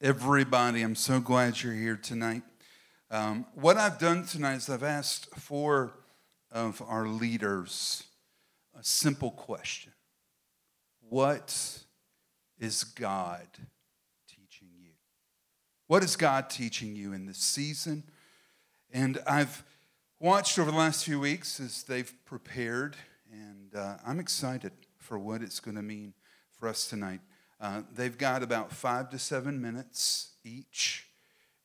everybody. I'm so glad you're here tonight. Um, what I've done tonight is I've asked four of our leaders a simple question What is God teaching you? What is God teaching you in this season? And I've watched over the last few weeks as they've prepared, and uh, I'm excited for what it's going to mean for us tonight. Uh, they've got about five to seven minutes each,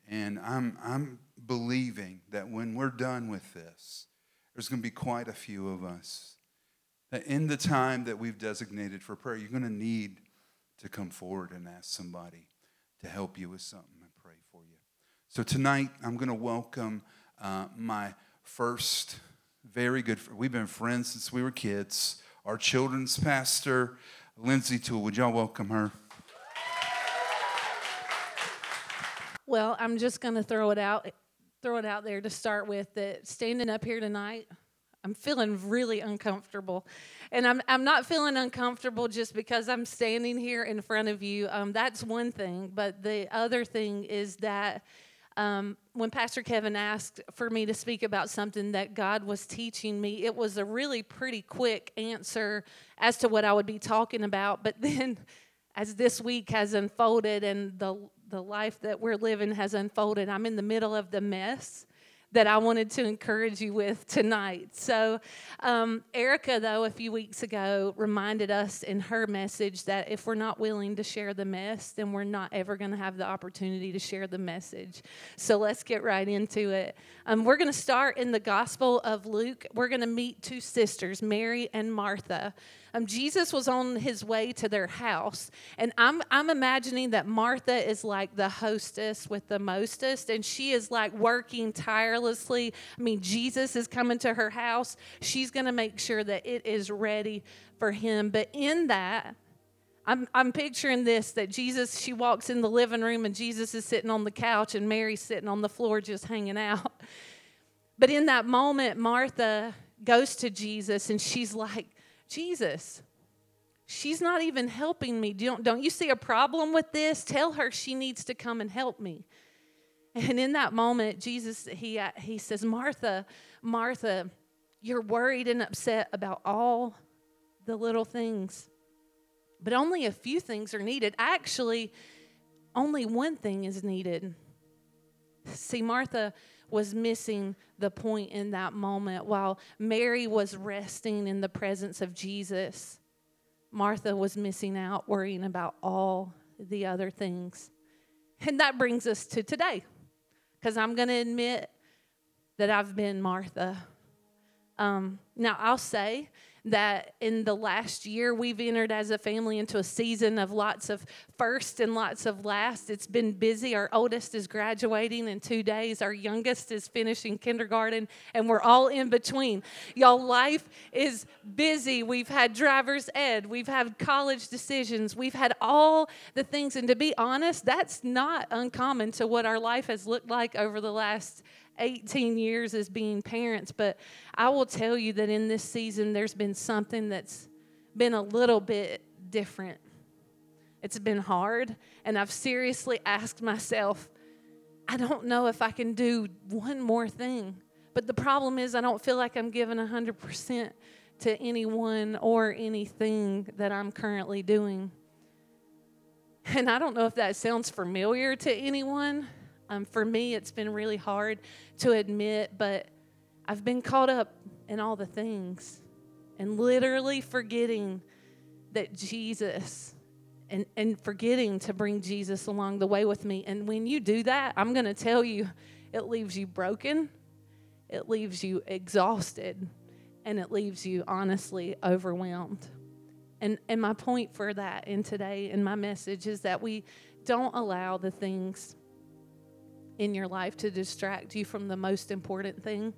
and I'm, I'm believing that when we're done with this, there's going to be quite a few of us that in the time that we've designated for prayer, you're going to need to come forward and ask somebody to help you with something and pray for you. So tonight, I'm going to welcome uh, my first very good. We've been friends since we were kids. Our children's pastor, Lindsey Toole. Would y'all welcome her? Well, I'm just going to throw it out throw it out there to start with that standing up here tonight, I'm feeling really uncomfortable. And I'm, I'm not feeling uncomfortable just because I'm standing here in front of you. Um, that's one thing. But the other thing is that um, when Pastor Kevin asked for me to speak about something that God was teaching me, it was a really pretty quick answer as to what I would be talking about. But then, as this week has unfolded and the the life that we're living has unfolded, I'm in the middle of the mess that I wanted to encourage you with tonight. So, um, Erica, though, a few weeks ago reminded us in her message that if we're not willing to share the mess, then we're not ever going to have the opportunity to share the message. So, let's get right into it. Um, we're going to start in the Gospel of Luke. We're going to meet two sisters, Mary and Martha. Um, Jesus was on his way to their house, and I'm, I'm imagining that Martha is like the hostess with the mostest, and she is like working tirelessly. I mean, Jesus is coming to her house. She's going to make sure that it is ready for him. But in that, I'm, I'm picturing this that Jesus, she walks in the living room and Jesus is sitting on the couch and Mary's sitting on the floor just hanging out. But in that moment, Martha goes to Jesus and she's like, Jesus, she's not even helping me. Don't, don't you see a problem with this? Tell her she needs to come and help me. And in that moment, Jesus, he, uh, he says, Martha, Martha, you're worried and upset about all the little things, but only a few things are needed. Actually, only one thing is needed. See, Martha was missing the point in that moment. While Mary was resting in the presence of Jesus, Martha was missing out, worrying about all the other things. And that brings us to today, because I'm going to admit that I've been Martha. Um, now, I'll say that in the last year we've entered as a family into a season of lots of first and lots of last. It's been busy. Our oldest is graduating in two days, our youngest is finishing kindergarten, and we're all in between. Y'all, life is busy. We've had driver's ed, we've had college decisions, we've had all the things. And to be honest, that's not uncommon to what our life has looked like over the last 18 years as being parents, but I will tell you that in this season, there's been something that's been a little bit different. It's been hard, and I've seriously asked myself, I don't know if I can do one more thing. But the problem is, I don't feel like I'm giving 100% to anyone or anything that I'm currently doing. And I don't know if that sounds familiar to anyone. Um, for me, it's been really hard to admit, but I've been caught up in all the things and literally forgetting that Jesus and, and forgetting to bring Jesus along the way with me. And when you do that, I'm going to tell you, it leaves you broken, it leaves you exhausted, and it leaves you honestly overwhelmed. And, and my point for that in today in my message is that we don't allow the things in your life to distract you from the most important thing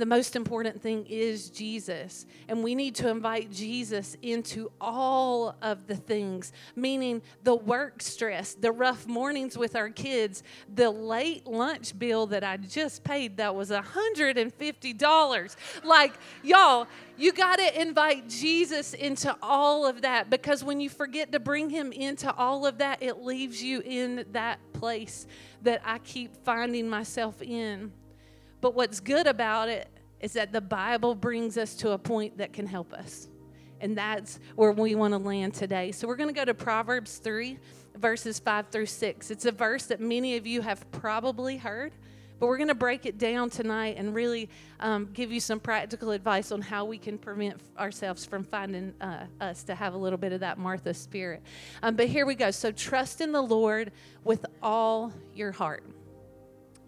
the most important thing is Jesus. And we need to invite Jesus into all of the things, meaning the work stress, the rough mornings with our kids, the late lunch bill that I just paid that was $150. Like, y'all, you got to invite Jesus into all of that because when you forget to bring him into all of that, it leaves you in that place that I keep finding myself in. But what's good about it is that the Bible brings us to a point that can help us. And that's where we want to land today. So we're going to go to Proverbs 3, verses 5 through 6. It's a verse that many of you have probably heard, but we're going to break it down tonight and really um, give you some practical advice on how we can prevent ourselves from finding uh, us to have a little bit of that Martha spirit. Um, but here we go. So trust in the Lord with all your heart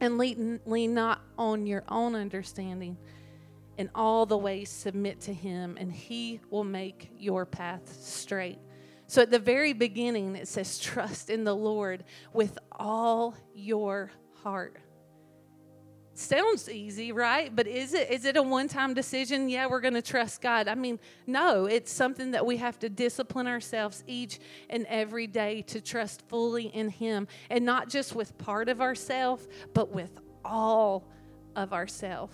and lean, lean not on your own understanding. In all the ways, submit to Him, and He will make your path straight. So at the very beginning, it says, Trust in the Lord with all your heart. Sounds easy, right? But is it is it a one-time decision? Yeah, we're going to trust God. I mean, no, it's something that we have to discipline ourselves each and every day to trust fully in him and not just with part of ourself, but with all of ourself.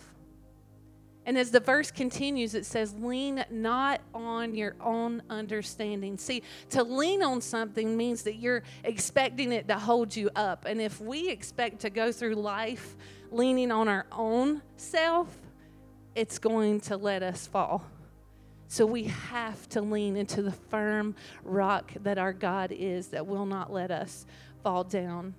And as the verse continues, it says, Lean not on your own understanding. See, to lean on something means that you're expecting it to hold you up. And if we expect to go through life leaning on our own self, it's going to let us fall. So we have to lean into the firm rock that our God is that will not let us fall down.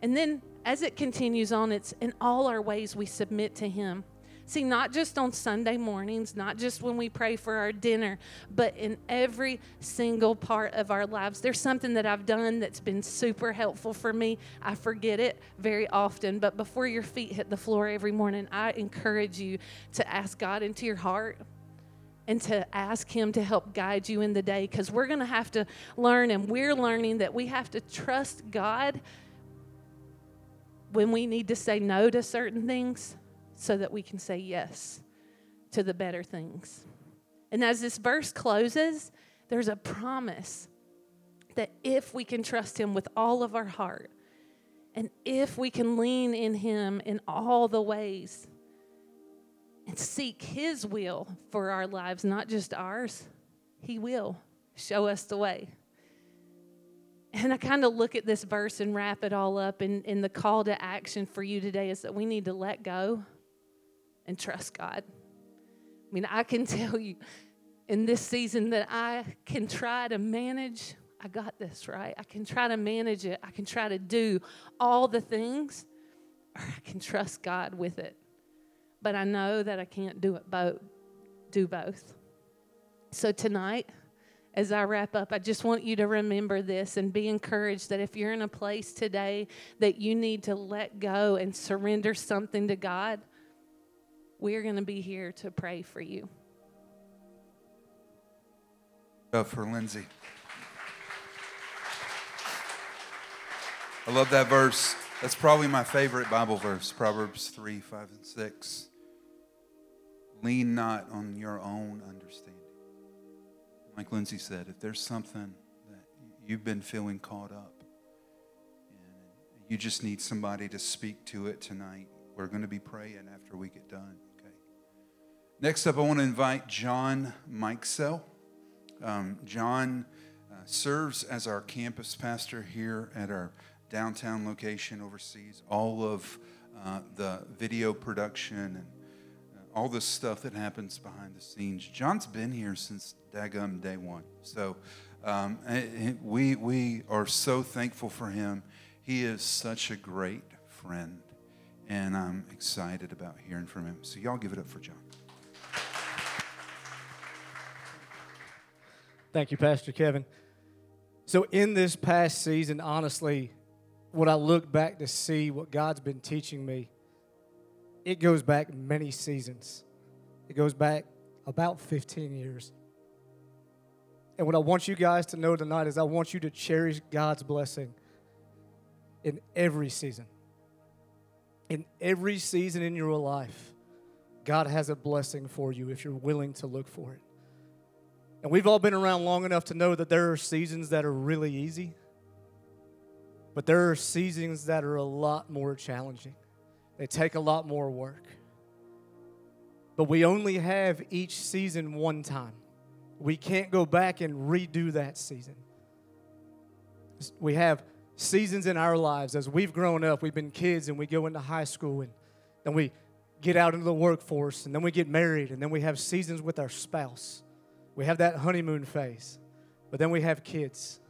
And then as it continues on, it's in all our ways we submit to Him. See, not just on Sunday mornings, not just when we pray for our dinner, but in every single part of our lives. There's something that I've done that's been super helpful for me. I forget it very often, but before your feet hit the floor every morning, I encourage you to ask God into your heart and to ask Him to help guide you in the day because we're going to have to learn, and we're learning that we have to trust God when we need to say no to certain things so that we can say yes to the better things. And as this verse closes, there's a promise that if we can trust Him with all of our heart, and if we can lean in Him in all the ways and seek His will for our lives, not just ours, He will show us the way. And I kind of look at this verse and wrap it all up, and, and the call to action for you today is that we need to let go and trust God. I mean, I can tell you in this season that I can try to manage. I got this, right? I can try to manage it. I can try to do all the things, or I can trust God with it. But I know that I can't do it both. Do both. So tonight, as I wrap up, I just want you to remember this and be encouraged that if you're in a place today that you need to let go and surrender something to God, we're going to be here to pray for you. For Lindsey. I love that verse. That's probably my favorite Bible verse, Proverbs 3, 5, and 6. Lean not on your own understanding. Like Lindsey said, if there's something that you've been feeling caught up and you just need somebody to speak to it tonight, we're going to be praying after we get done. Next up, I want to invite Jon Mikesell. Um, Jon uh, serves as our campus pastor here at our downtown location, oversees all of uh, the video production and uh, all the stuff that happens behind the scenes. Jon's been here since Dagum day one. So um, we, we are so thankful for him. He is such a great friend, and I'm excited about hearing from him. So, y'all give it up for Jon. Thank you, Pastor Kevin. So, in this past season, honestly, when I look back to see what God's been teaching me, it goes back many seasons. It goes back about 15 years. And what I want you guys to know tonight is I want you to cherish God's blessing in every season. In every season in your life, God has a blessing for you if you're willing to look for it. And we've all been around long enough to know that there are seasons that are really easy, but there are seasons that are a lot more challenging. They take a lot more work. But we only have each season one time. We can't go back and redo that season. We have seasons in our lives as we've grown up, we've been kids and we go into high school and then we get out into the workforce and then we get married and then we have seasons with our spouse. We have that honeymoon phase, but then we have kids.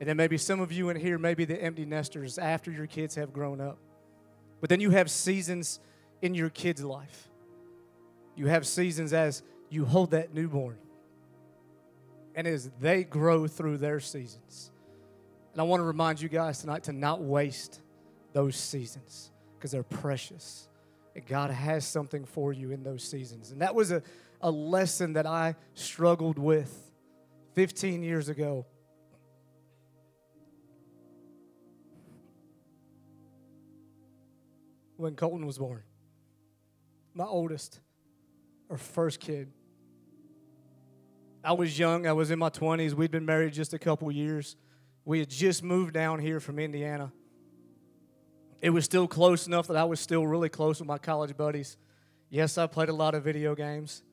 And then maybe some of you in here, maybe the empty nesters after your kids have grown up. But then you have seasons in your kids' life. You have seasons as you hold that newborn and as they grow through their seasons. And I want to remind you guys tonight to not waste those seasons because they're precious. And God has something for you in those seasons. And that was a, a lesson that I struggled with 15 years ago. When Colton was born, my oldest, our first kid. I was young, I was in my 20s. We'd been married just a couple years. We had just moved down here from Indiana. It was still close enough that I was still really close with my college buddies. Yes, I played a lot of video games.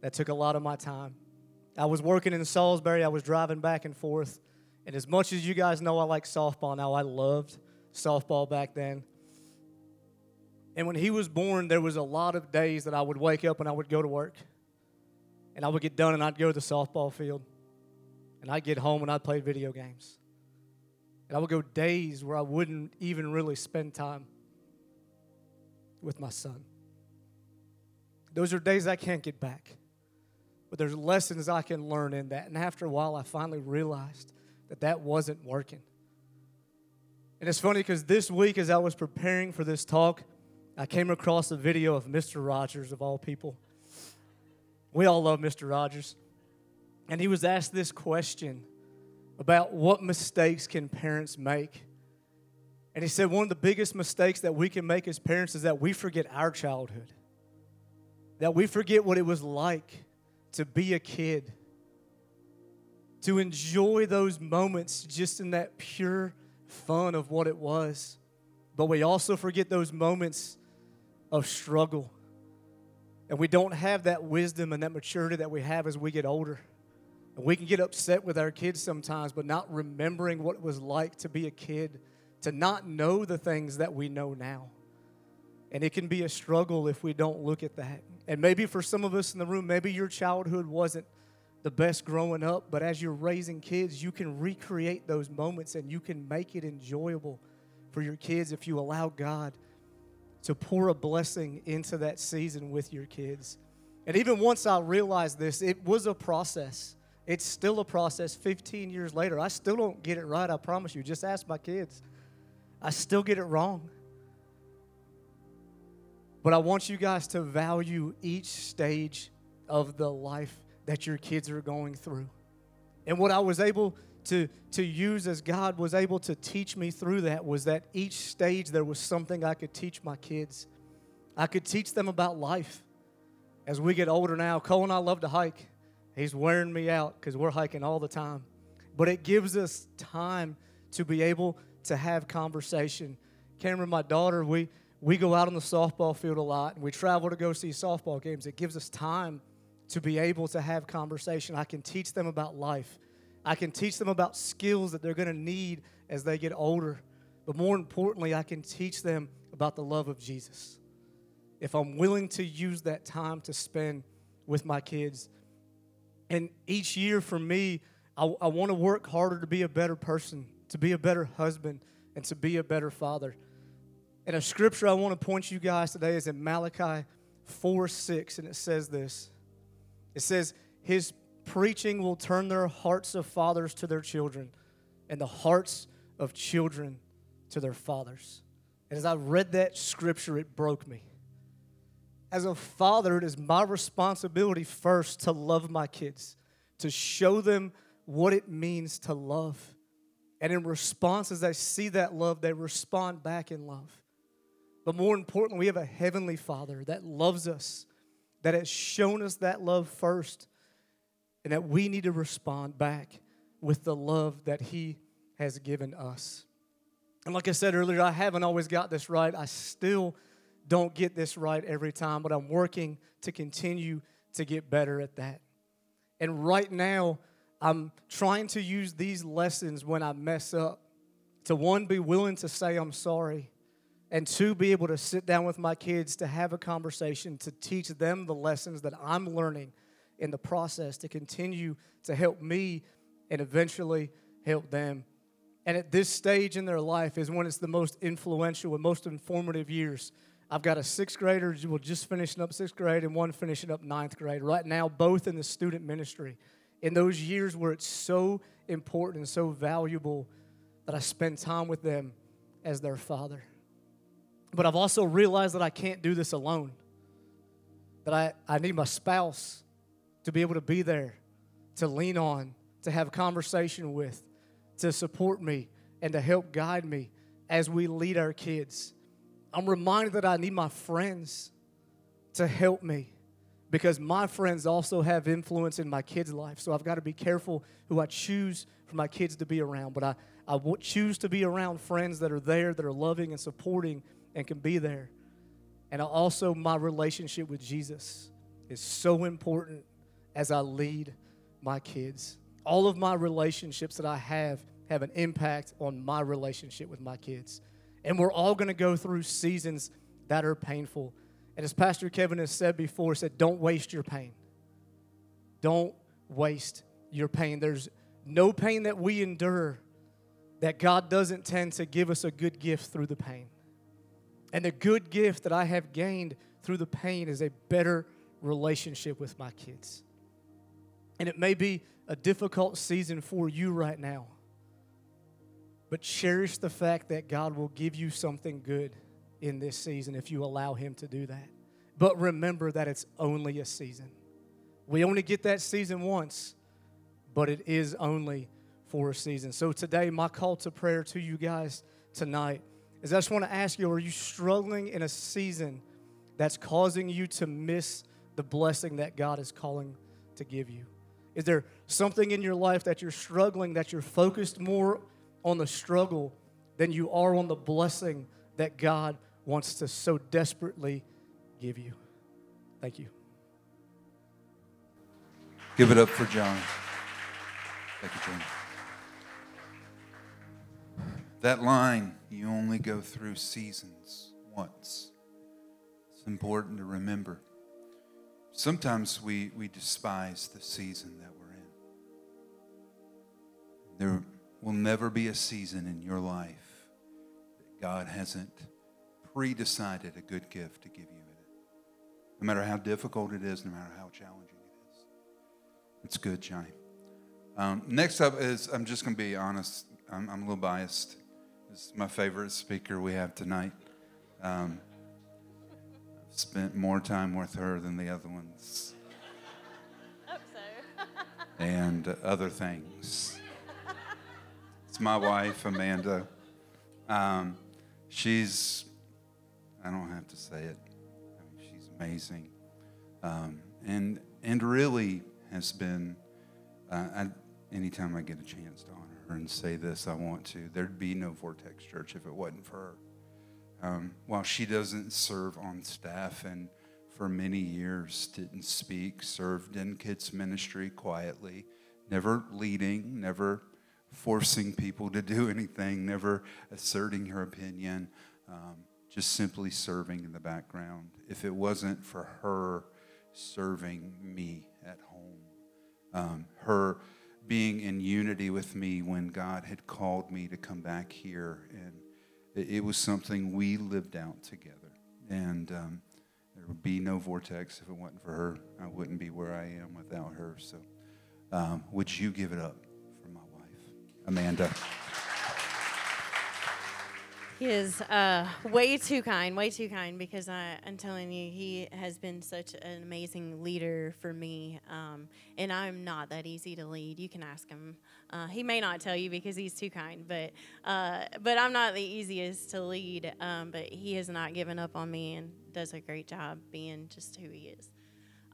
That took a lot of my time. I was working in Salisbury, I was driving back and forth. And as much as you guys know I like softball now, I loved softball back then. And when he was born, there was a lot of days that I would wake up and I would go to work. And I would get done and I'd go to the softball field. And I'd get home and I'd play video games. And I would go days where I wouldn't even really spend time with my son. Those are days I can't get back. But there's lessons I can learn in that. And after a while, I finally realized that that wasn't working. And it's funny because this week, as I was preparing for this talk, I came across a video of Mr. Rogers, of all people. We all love Mr. Rogers. And he was asked this question about what mistakes can parents make. And he said one of the biggest mistakes that we can make as parents is that we forget our childhood. That we forget what it was like to be a kid. To enjoy those moments just in that pure fun of what it was. But we also forget those moments of struggle. And we don't have that wisdom and that maturity that we have as we get older. And we can get upset with our kids sometimes, but not remembering what it was like to be a kid, to not know the things that we know now. And it can be a struggle if we don't look at that. And maybe for some of us in the room, maybe your childhood wasn't the best growing up, but as you're raising kids, you can recreate those moments and you can make it enjoyable for your kids if you allow God to pour a blessing into that season with your kids. And even once I realized this, it was a process. It's still a process 15 years later. I still don't get it right, I promise you. Just ask my kids. I still get it wrong. But I want you guys to value each stage of the life that your kids are going through. And what I was able to, to use as God was able to teach me through that was that each stage there was something I could teach my kids. I could teach them about life. As we get older now, Cole and I love to hike. He's wearing me out because we're hiking all the time. But it gives us time to be able to have conversation. Cameron, my daughter, we, we go out on the softball field a lot and we travel to go see softball games. It gives us time to be able to have conversation. I can teach them about life. I can teach them about skills that they're going to need as they get older. But more importantly, I can teach them about the love of Jesus. If I'm willing to use that time to spend with my kids, and each year for me, I, I want to work harder to be a better person, to be a better husband, and to be a better father. And a scripture I want to point you guys today is in Malachi 4 6, and it says this It says, His preaching will turn their hearts of fathers to their children, and the hearts of children to their fathers. And as I read that scripture, it broke me as a father, it is my responsibility first to love my kids, to show them what it means to love. And in response, as they see that love, they respond back in love. But more importantly, we have a heavenly Father that loves us, that has shown us that love first, and that we need to respond back with the love that He has given us. And like I said earlier, I haven't always got this right. I still don't get this right every time, but I'm working to continue to get better at that. And right now, I'm trying to use these lessons when I mess up to one, be willing to say I'm sorry, and two, be able to sit down with my kids to have a conversation to teach them the lessons that I'm learning in the process to continue to help me and eventually help them. And at this stage in their life is when it's the most influential and most informative years. I've got a sixth grader who will just finishing up sixth grade and one finishing up ninth grade. Right now, both in the student ministry. In those years where it's so important and so valuable that I spend time with them as their father. But I've also realized that I can't do this alone. That I, I need my spouse to be able to be there, to lean on, to have conversation with, to support me, and to help guide me as we lead our kids. I'm reminded that I need my friends to help me because my friends also have influence in my kids' life. So I've got to be careful who I choose for my kids to be around. But I, I choose to be around friends that are there, that are loving and supporting and can be there. And also, my relationship with Jesus is so important as I lead my kids. All of my relationships that I have have an impact on my relationship with my kids. And we're all going to go through seasons that are painful. And as Pastor Kevin has said before, said, don't waste your pain. Don't waste your pain. There's no pain that we endure that God doesn't tend to give us a good gift through the pain. And the good gift that I have gained through the pain is a better relationship with my kids. And it may be a difficult season for you right now. But cherish the fact that God will give you something good in this season if you allow Him to do that. But remember that it's only a season. We only get that season once, but it is only for a season. So today, my call to prayer to you guys tonight is I just want to ask you are you struggling in a season that's causing you to miss the blessing that God is calling to give you? Is there something in your life that you're struggling, that you're focused more on the struggle than you are on the blessing that God wants to so desperately give you. Thank you. Give it up for Jon. Thank you, Jon. That line, you only go through seasons once. It's important to remember. Sometimes we, we despise the season that we're in. There will never be a season in your life that God hasn't pre-decided a good gift to give you in it. No matter how difficult it is, no matter how challenging it is. It's good, Johnny. Um, next up is, I'm just going to be honest, I'm, I'm, a little biased. Is my favorite speaker we have tonight. Um, I've spent more time with her than the other ones. Hope so. and other things. It's my wife, Amanda. Um, she's, I don't have to say it, I mean, she's amazing. Um, and, and really has been, uh, I, anytime I get a chance to honor her and say this, I want to. There'd be no Vortex Church if it wasn't for her. Um, while she doesn't serve on staff and for many years didn't speak, served in kids' ministry quietly, never leading, never forcing people to do anything, never asserting her opinion, um, just simply serving in the background. If it wasn't for her serving me at home, um, her being in unity with me when God had called me to come back here, and it, it was something we lived out together. And um, there would be no vortex if it wasn't for her. I wouldn't be where I am without her. So, um, would you give it up? For my wife, Amanda. He is uh, way too kind, way too kind because I, I'm telling you, he has been such an amazing leader for me. Um, and I'm not that easy to lead. You can ask him. Uh, he may not tell you because he's too kind, but uh, but I'm not the easiest to lead. Um, but he has not given up on me and does a great job being just who he is.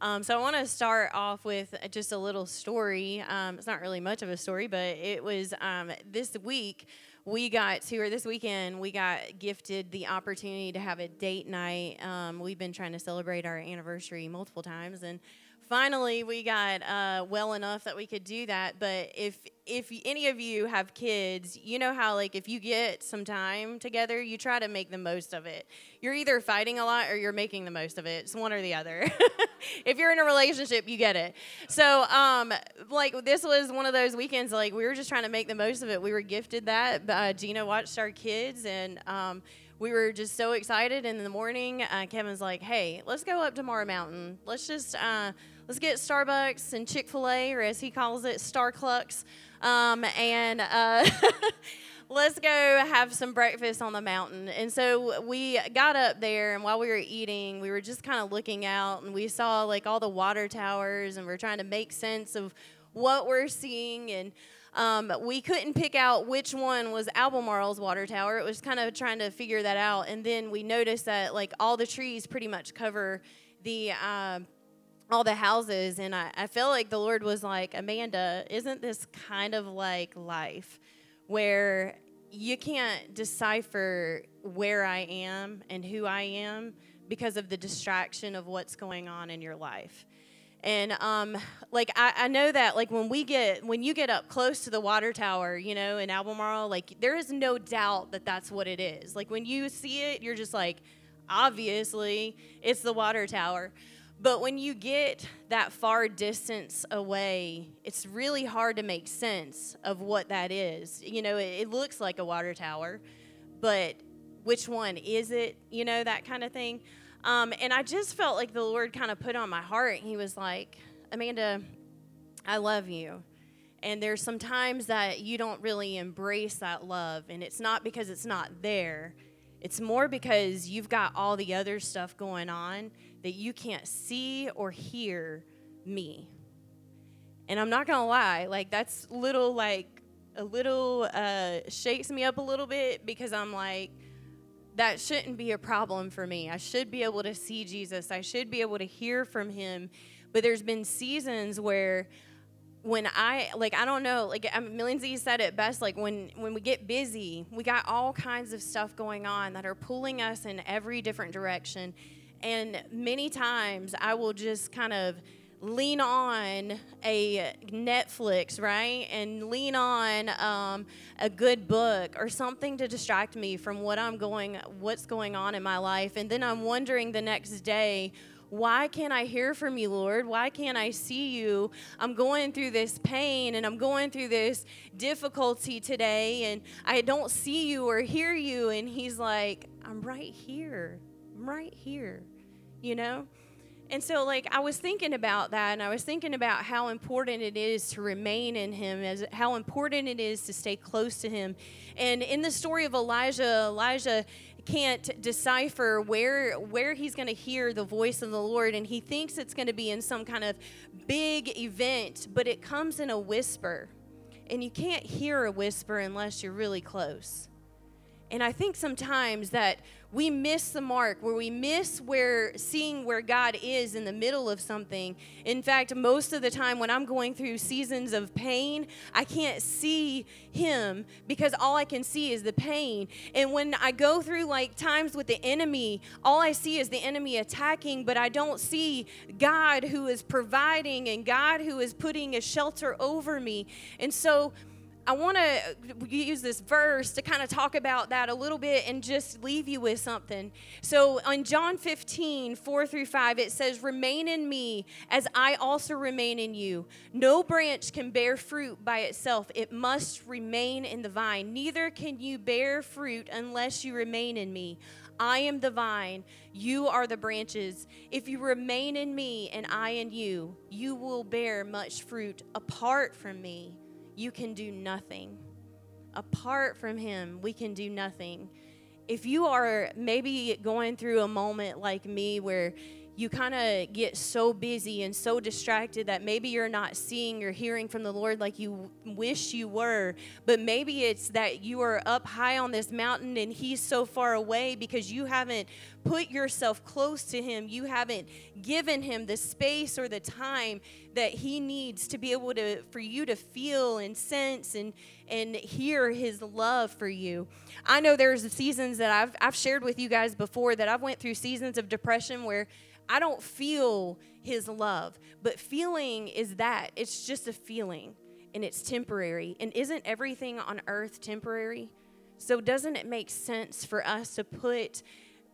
Um, so I want to start off with just a little story. Um, it's not really much of a story, but it was um, this week we got to, or this weekend, we got gifted the opportunity to have a date night. Um, we've been trying to celebrate our anniversary multiple times, and finally we got uh, well enough that we could do that. But if if any of you have kids, you know how like if you get some time together, you try to make the most of it. You're either fighting a lot or you're making the most of it. It's one or the other. if you're in a relationship, you get it. So, um, like this was one of those weekends. Like we were just trying to make the most of it. We were gifted that. Uh, Gina watched our kids and. Um, we were just so excited. And in the morning, uh, Kevin's like, "Hey, let's go up to Morrow Mountain. Let's just uh, let's get Starbucks and Chick Fil A, or as he calls it, Star Clucks, um, and uh, let's go have some breakfast on the mountain. And so we got up there, and while we were eating, we were just kind of looking out, and we saw like all the water towers, and we're trying to make sense of what we're seeing and. Um, we couldn't pick out which one was Albemarle's water tower. It was kind of trying to figure that out, and then we noticed that like all the trees pretty much cover the uh, all the houses and I, I like the lord was like amanda isn't this kind of like life where you can't decipher where i am and who i am because of the distraction of what's going on in your life? And um, like I, I know that like when we get when you get up close to the water tower you know in albemarle like there is no doubt that that's what it is. Like when you see it you're just like obviously it's the water tower but when you get that far distance away, it's really hard to make sense of what that is. You know, it, it, looks like a water tower, but which one is it? You know, that kind of thing. Um, and I just felt like the Lord kind of put on my heart. He was like, Amanda, I love you. And there's some times that you don't really embrace that love. And it's not because it's not there, it's more because you've got all the other stuff going on that you can't see or hear me. And I'm not gonna lie, like that's little like a little uh, shakes me up a little bit because I'm like, that shouldn't be a problem for me. I should be able to see Jesus. I should be able to hear from him. But there's been seasons where when I like I don't know like I mean, Lindsey said it best like when when we get busy we got all kinds of stuff going on that are pulling us in every different direction and many times I will just kind of lean on a Netflix, right? And lean on um, a good book or something to distract me from what I'm going, what's going on in my life. And then I'm wondering the next day, why can't I hear from you, Lord? Why can't I see you? I'm going through this pain and I'm going through this difficulty today and I don't see you or hear you. And He's like, I'm right here. I'm right here you know? And so, like, I was thinking about that, and I was thinking about how important it is to remain in Him, as how important it is to stay close to Him. And in the story of Elijah, Elijah can't decipher where where he's going to hear the voice of the Lord, and he thinks it's going to be in some kind of big event, but it comes in a whisper, and you can't hear a whisper unless you're really close. And I think sometimes that we miss the mark, where we miss where seeing where God is in the middle of something. In fact, most of the time when I'm going through seasons of pain, I can't see Him because all I can see is the pain. And when I go through like times with the enemy, all I see is the enemy attacking, but I don't see God who is providing and God who is putting a shelter over me. And so, I want to uh, use this verse to kind of talk about that a little bit and just leave you with something. So, in John 15, 4 through 5, it says, Remain in me as I also remain in you. No branch can bear fruit by itself, it must remain in the vine. Neither can you bear fruit unless you remain in me. I am the vine, you are the branches. If you remain in me and I in you, you will bear much fruit. Apart from me, you can do nothing. Apart from Him, we can do nothing. if you are maybe going through a moment like me where you kind of get so busy and so distracted that maybe you're not seeing or hearing from the Lord like you wish you were. But maybe it's that you are up high on this mountain and He's so far away because you haven't put yourself close to Him. You haven't given Him the space or the time that He needs to be able to, for you to feel and sense and, and hear His love for you. I know there's seasons that I've, I've shared with you guys before that I've went through seasons of depression where I don't feel his love. But feeling is that it's just a feeling and it's temporary. And isn't everything on earth temporary? So, doesn't it make sense for us to put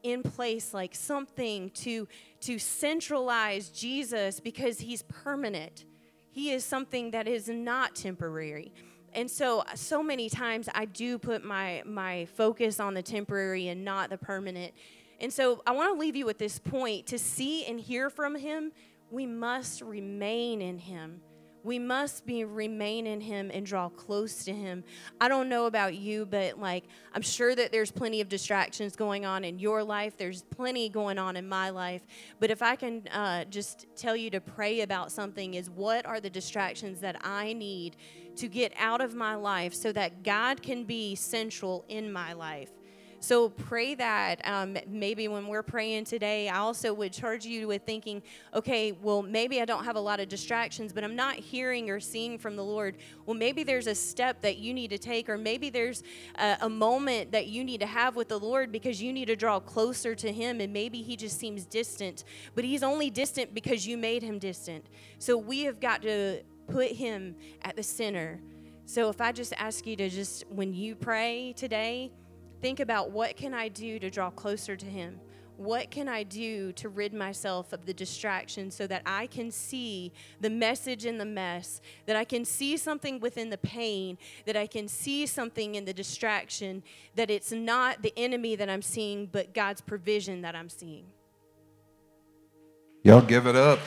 in place like something to, to centralize Jesus because he's permanent? He is something that is not temporary. And so, so many times I do put my, my focus on the temporary and not the permanent. And so I want to leave you with this point to see and hear from him, we must remain in him. We must be remain in him and draw close to him. I don't know about you, but like I'm sure that there's plenty of distractions going on in your life. There's plenty going on in my life. But if I can uh, just tell you to pray about something, is what are the distractions that I need to get out of my life so that God can be central in my life? So pray that um, maybe when we're praying today, I also would charge you with thinking, okay, well, maybe I don't have a lot of distractions, but I'm not hearing or seeing from the Lord. Well, maybe there's a step that you need to take, or maybe there's a, a moment that you need to have with the Lord because you need to draw closer to Him, and maybe He just seems distant, but He's only distant because you made Him distant. So we have got to put Him at the center. So if I just ask you to just, when you pray today, think about what can I do to draw closer to him? What can I do to rid myself of the distraction so that I can see the message in the mess, that I can see something within the pain, that I can see something in the distraction, that it's not the enemy that I'm seeing, but God's provision that I'm seeing? Y'all give it up.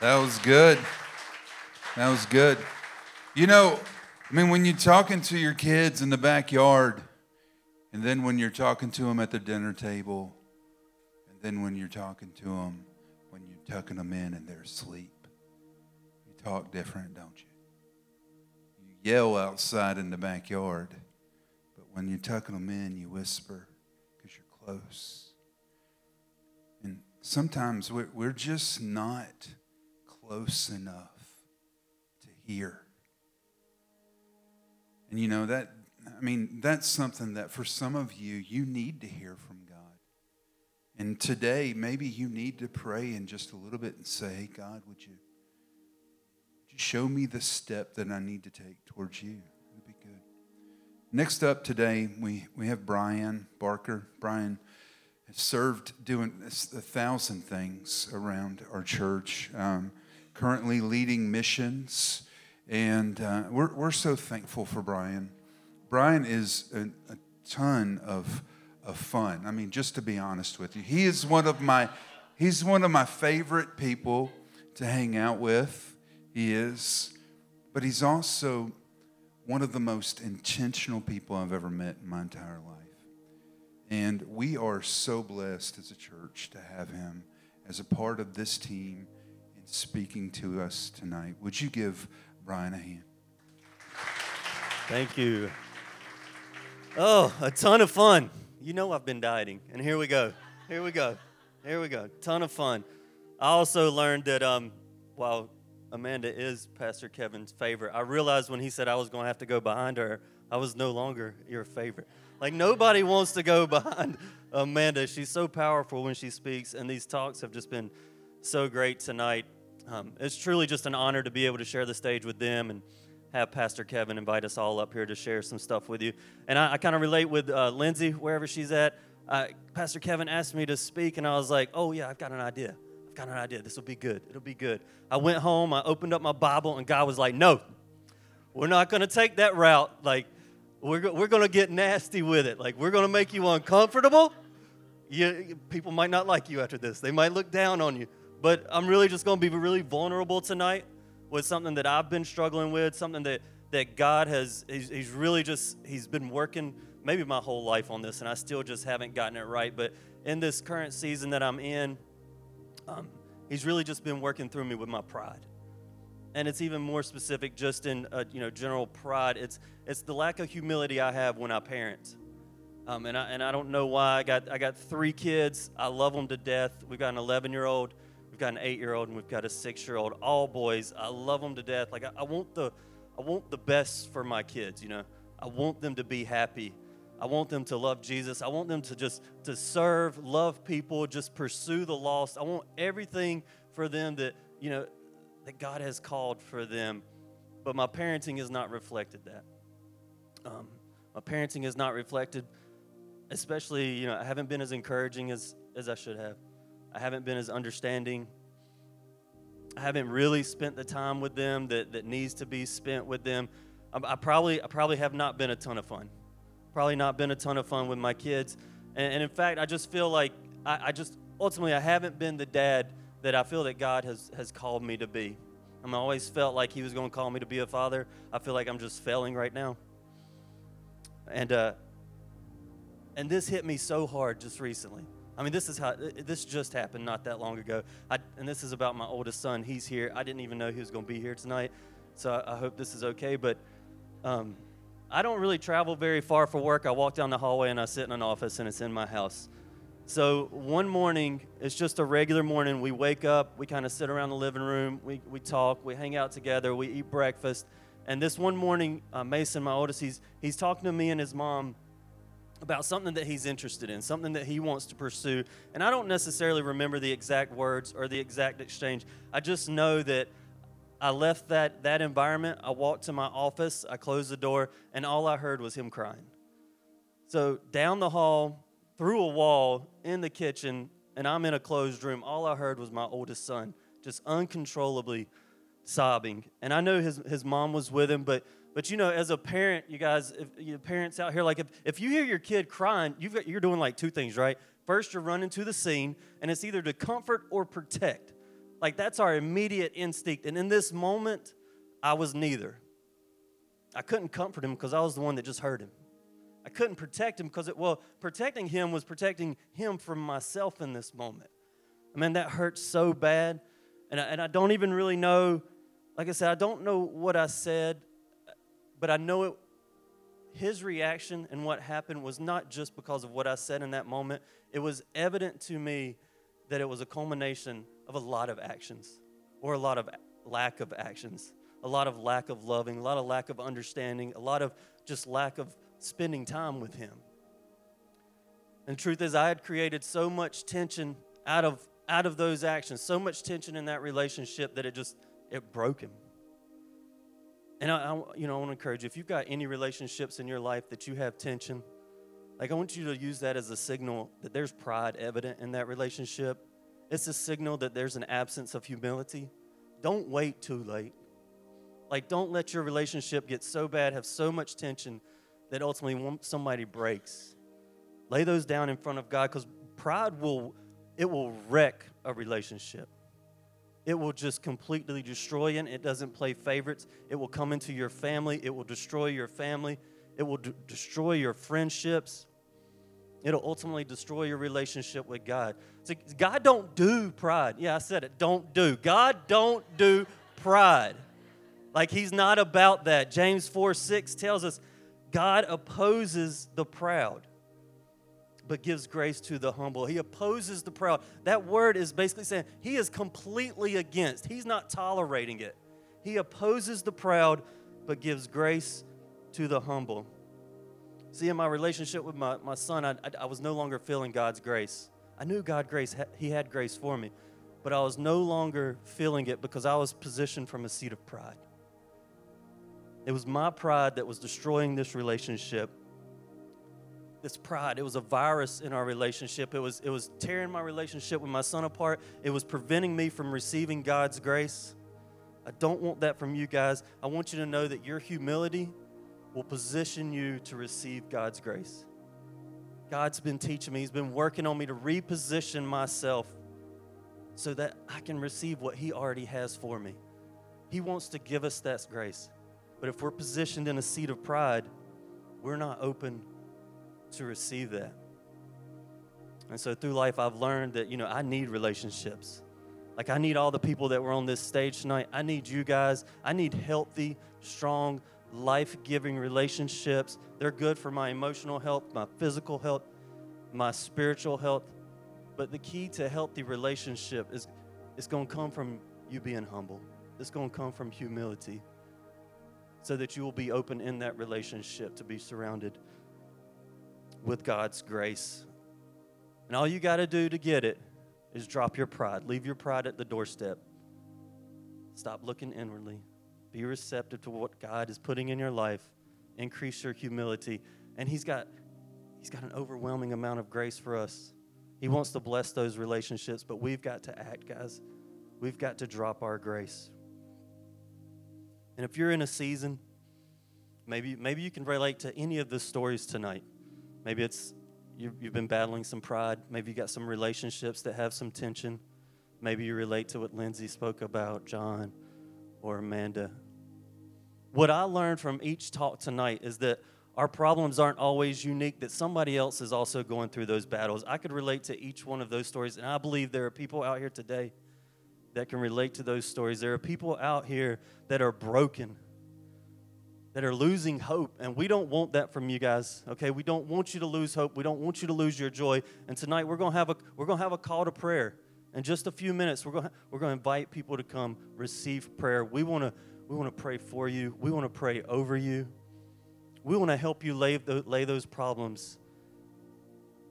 That was good. That was good. You know, I mean, when you're talking to your kids in the backyard, and then when you're talking to them at the dinner table, and then when you're talking to them when you're tucking them in and they're asleep, you talk different, don't you? You yell outside in the backyard, but when you're tucking them in, you whisper because you're close. And sometimes we're, we're just not close enough to hear. And you know, that I mean, that's something that for some of you, you need to hear from God. And today, maybe you need to pray in just a little bit and say, hey, God, would you, would you show me the step that I need to take towards you? It'd be good. Next up today, we, we have Brian Barker. Brian has served doing a thousand things around our church, um, currently leading missions. And uh, we're, we're so thankful for Brian. Brian is a, ton of, of fun. I mean, just to be honest with you, he is one of my he's one of my favorite people to hang out with. He is, but he's also one of the most intentional people I've ever met in my entire life. And we are so blessed as a church to have him as a part of this team and speaking to us tonight. Would you give Brian a hand? Thank you. Oh, a ton of fun. You know I've been dieting, and here we go. Here we go. Here we go. Ton of fun. I also learned that um, while Amanda is Pastor Kevin's favorite, I realized when he said I was going to have to go behind her, I was no longer your favorite. Like nobody wants to go behind Amanda. She's so powerful when she speaks, and these talks have just been so great tonight. Um, it's truly just an honor to be able to share the stage with them and have Pastor Kevin invite us all up here to share some stuff with you. And I, I kind of relate with uh, Lindsey, wherever she's at. Uh, Pastor Kevin asked me to speak, and I was like, oh, yeah, I've got an idea. I've got an idea. This will be good. It'll be good. I went home, I opened up my Bible, and God was like, no, we're not going to take that route. Like, we're, we're going to get nasty with it. Like, we're going to make you uncomfortable. You, people might not like you after this, they might look down on you. But I'm really just going to be really vulnerable tonight with something that I've been struggling with, something that, that God has, he's, he's really just, he's been working maybe my whole life on this, and I still just haven't gotten it right. But in this current season that I'm in, um, He's really just been working through me with my pride. And it's even more specific, just in uh, you know general pride. It's it's the lack of humility I have when I parent. Um, and I and I don't know why. I got I got three kids. I love them to death. We've got an 11 year old, we've got an eight year old, and we've got a six year old. All boys. I love them to death. Like I, I want the I want the best for my kids. You know, I want them to be happy. I want them to love Jesus. I want them to just to serve, love people, just pursue the lost. I want everything for them that, you know, that God has called for them. But my parenting has not reflected that. Um, my parenting has not reflected, especially, you know, I haven't been as encouraging as, as I should have. I haven't been as understanding. I haven't really spent the time with them that, that needs to be spent with them. I, I probably I probably have not been a ton of fun probably not been a ton of fun with my kids. And, and in fact, I just feel like I, I, just ultimately I haven't been the dad that I feel that God has, has called me to be. i am always felt like He was going to call me to be a father. I feel like I'm just failing right now. And uh, and this hit me so hard just recently. I mean, this is how this just happened not that long ago. I, and this is about my oldest son. He's here. I didn't even know he was going to be here tonight, so I, I hope this is okay. But um, I don't really travel very far for work. I walk down the hallway and I sit in an office and it's in my house. So one morning, it's just a regular morning. We wake up, we kind of sit around the living room, we, we talk, we hang out together, we eat breakfast. And this one morning, uh, Mason, my oldest, he's, he's talking to me and his mom about something that he's interested in, something that he wants to pursue. And I don't necessarily remember the exact words or the exact exchange. I just know that I left that, that environment. I walked to my office, I closed the door, and all I heard was him crying. So, down the hall, through a wall, in the kitchen, and I'm in a closed room, all I heard was my oldest son just uncontrollably sobbing. And I know his, his mom was with him, but but you know, as a parent, you guys, if parents out here, like if, if you hear your kid crying, you've got, you're doing like two things, right? First, you're running to the scene, and it's either to comfort or protect. Like that's our immediate instinct. And in this moment, I was neither. I couldn't comfort him because I was the one that just hurt him. I couldn't protect him because it, well, protecting him was protecting him from myself in this moment. I mean, that hurts so bad. And I, and I don't even really know, like I said, I don't know what I said, but I know it, his reaction and what happened was not just because of what I said in that moment. It was evident to me that it was a culmination of a lot of actions or a lot of lack of actions, a lot of lack of loving, a lot of lack of understanding, a lot of just lack of spending time with Him. And the truth is, I had created so much tension out of out of those actions, so much tension in that relationship that it just it broke him. And I, I, you know, I want to encourage you if you've got any relationships in your life that you have tension, like I want you to use that as a signal that there's pride evident in that relationship it's a signal that there's an absence of humility. Don't wait too late. Like, don't let your relationship get so bad, have so much tension that ultimately somebody breaks. Lay those down in front of God because pride will it will wreck a relationship. It will just completely destroy it. It doesn't play favorites. It will come into your family. It will destroy your family. It will d- destroy your friendships it'll ultimately destroy your relationship with God. So God don't do pride. Yeah, I said it. Don't do. God don't do pride. Like he's not about that. James 4 6 tells us God opposes the proud, but gives grace to the humble. He opposes the proud. That word is basically saying he is completely against, he's not tolerating it. He opposes the proud, but gives grace to the humble. See, in my relationship with my, my son, I, I, I was no longer feeling God's grace. I knew God grace, He had grace for me, but I was no longer feeling it because I was positioned from a seat of pride. It was my pride that was destroying this relationship. This pride, it was a virus in our relationship. It was, it was tearing my relationship with my son apart. It was preventing me from receiving God's grace. I don't want that from you guys. I want you to know that your humility will position you to receive God's grace. God's been teaching me, He's been working on me to reposition myself so that I can receive what He already has for me. He wants to give us that grace. But if we're positioned in a seat of pride, we're not open to receive that. And so through life, I've learned that, you know, I need relationships. Like, I need all the people that were on this stage tonight. I need you guys. I need healthy, strong, life giving relationships. They're good for my emotional health, my physical health, my spiritual health. But the key to healthy relationship is it's going to come from you being humble. It's going to come from humility so that you will be open in that relationship to be surrounded with God's grace. And all you got to do to get it is drop your pride. Leave your pride at the doorstep. Stop looking inwardly. Be receptive to what God is putting in your life. Increase your humility. And He's got He's got an overwhelming amount of grace for us. He wants to bless those relationships, but we've got to act, guys. We've got to drop our grace. And if you're in a season, maybe maybe you can relate to any of the stories tonight. Maybe it's you've, been battling some pride. Maybe you got some relationships that have some tension. Maybe you relate to what Lindsey spoke about, Jon or Amanda. What I learned from each talk tonight is that our problems aren't always unique, that somebody else is also going through those battles. I could relate to each one of those stories, and I believe there are people out here today that can relate to those stories. There are people out here that are broken, that are losing hope, and we don't want that from you guys. Okay, we don't want you to lose hope. We don't want you to lose your joy. And tonight we're gonna have a we're gonna have a call to prayer. In just a few minutes, we're gonna we're gonna invite people to come receive prayer. We wanna we wanna pray for you. We wanna pray over you. We wanna help you lay the, lay those problems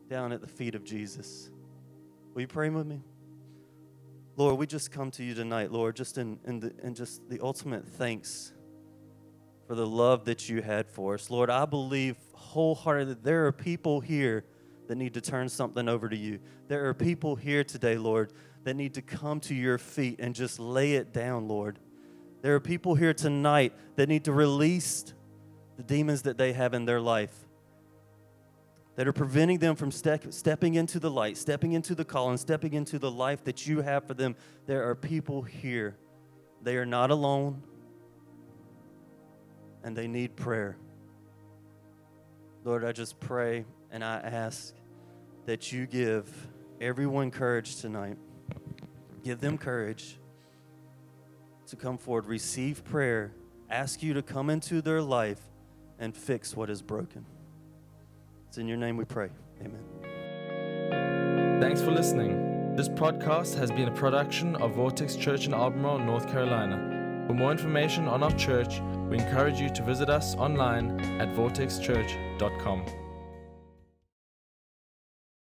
down at the feet of Jesus. Will you pray with me? Lord, we just come to you tonight, Lord, just in, in, the, in just the ultimate thanks for the love that you had for us. Lord, I believe wholeheartedly that there are people here that need to turn something over to you. There are people here today, Lord, that need to come to your feet and just lay it down, Lord. There are people here tonight that need to release the demons that they have in their life that are preventing them from step, stepping into the light, stepping into the call, and stepping into the life that you have for them. There are people here. They are not alone, and they need prayer. Lord, I just pray and I ask that you give everyone courage tonight. Give them courage to come forward, receive prayer, ask you to come into their life and fix what is broken. It's in your name we pray. Amen. Thanks for listening. This podcast has been a production of Vortex Church in Albemarle, North Carolina. For more information on our church, we encourage you to visit us online at vortexchurch.com.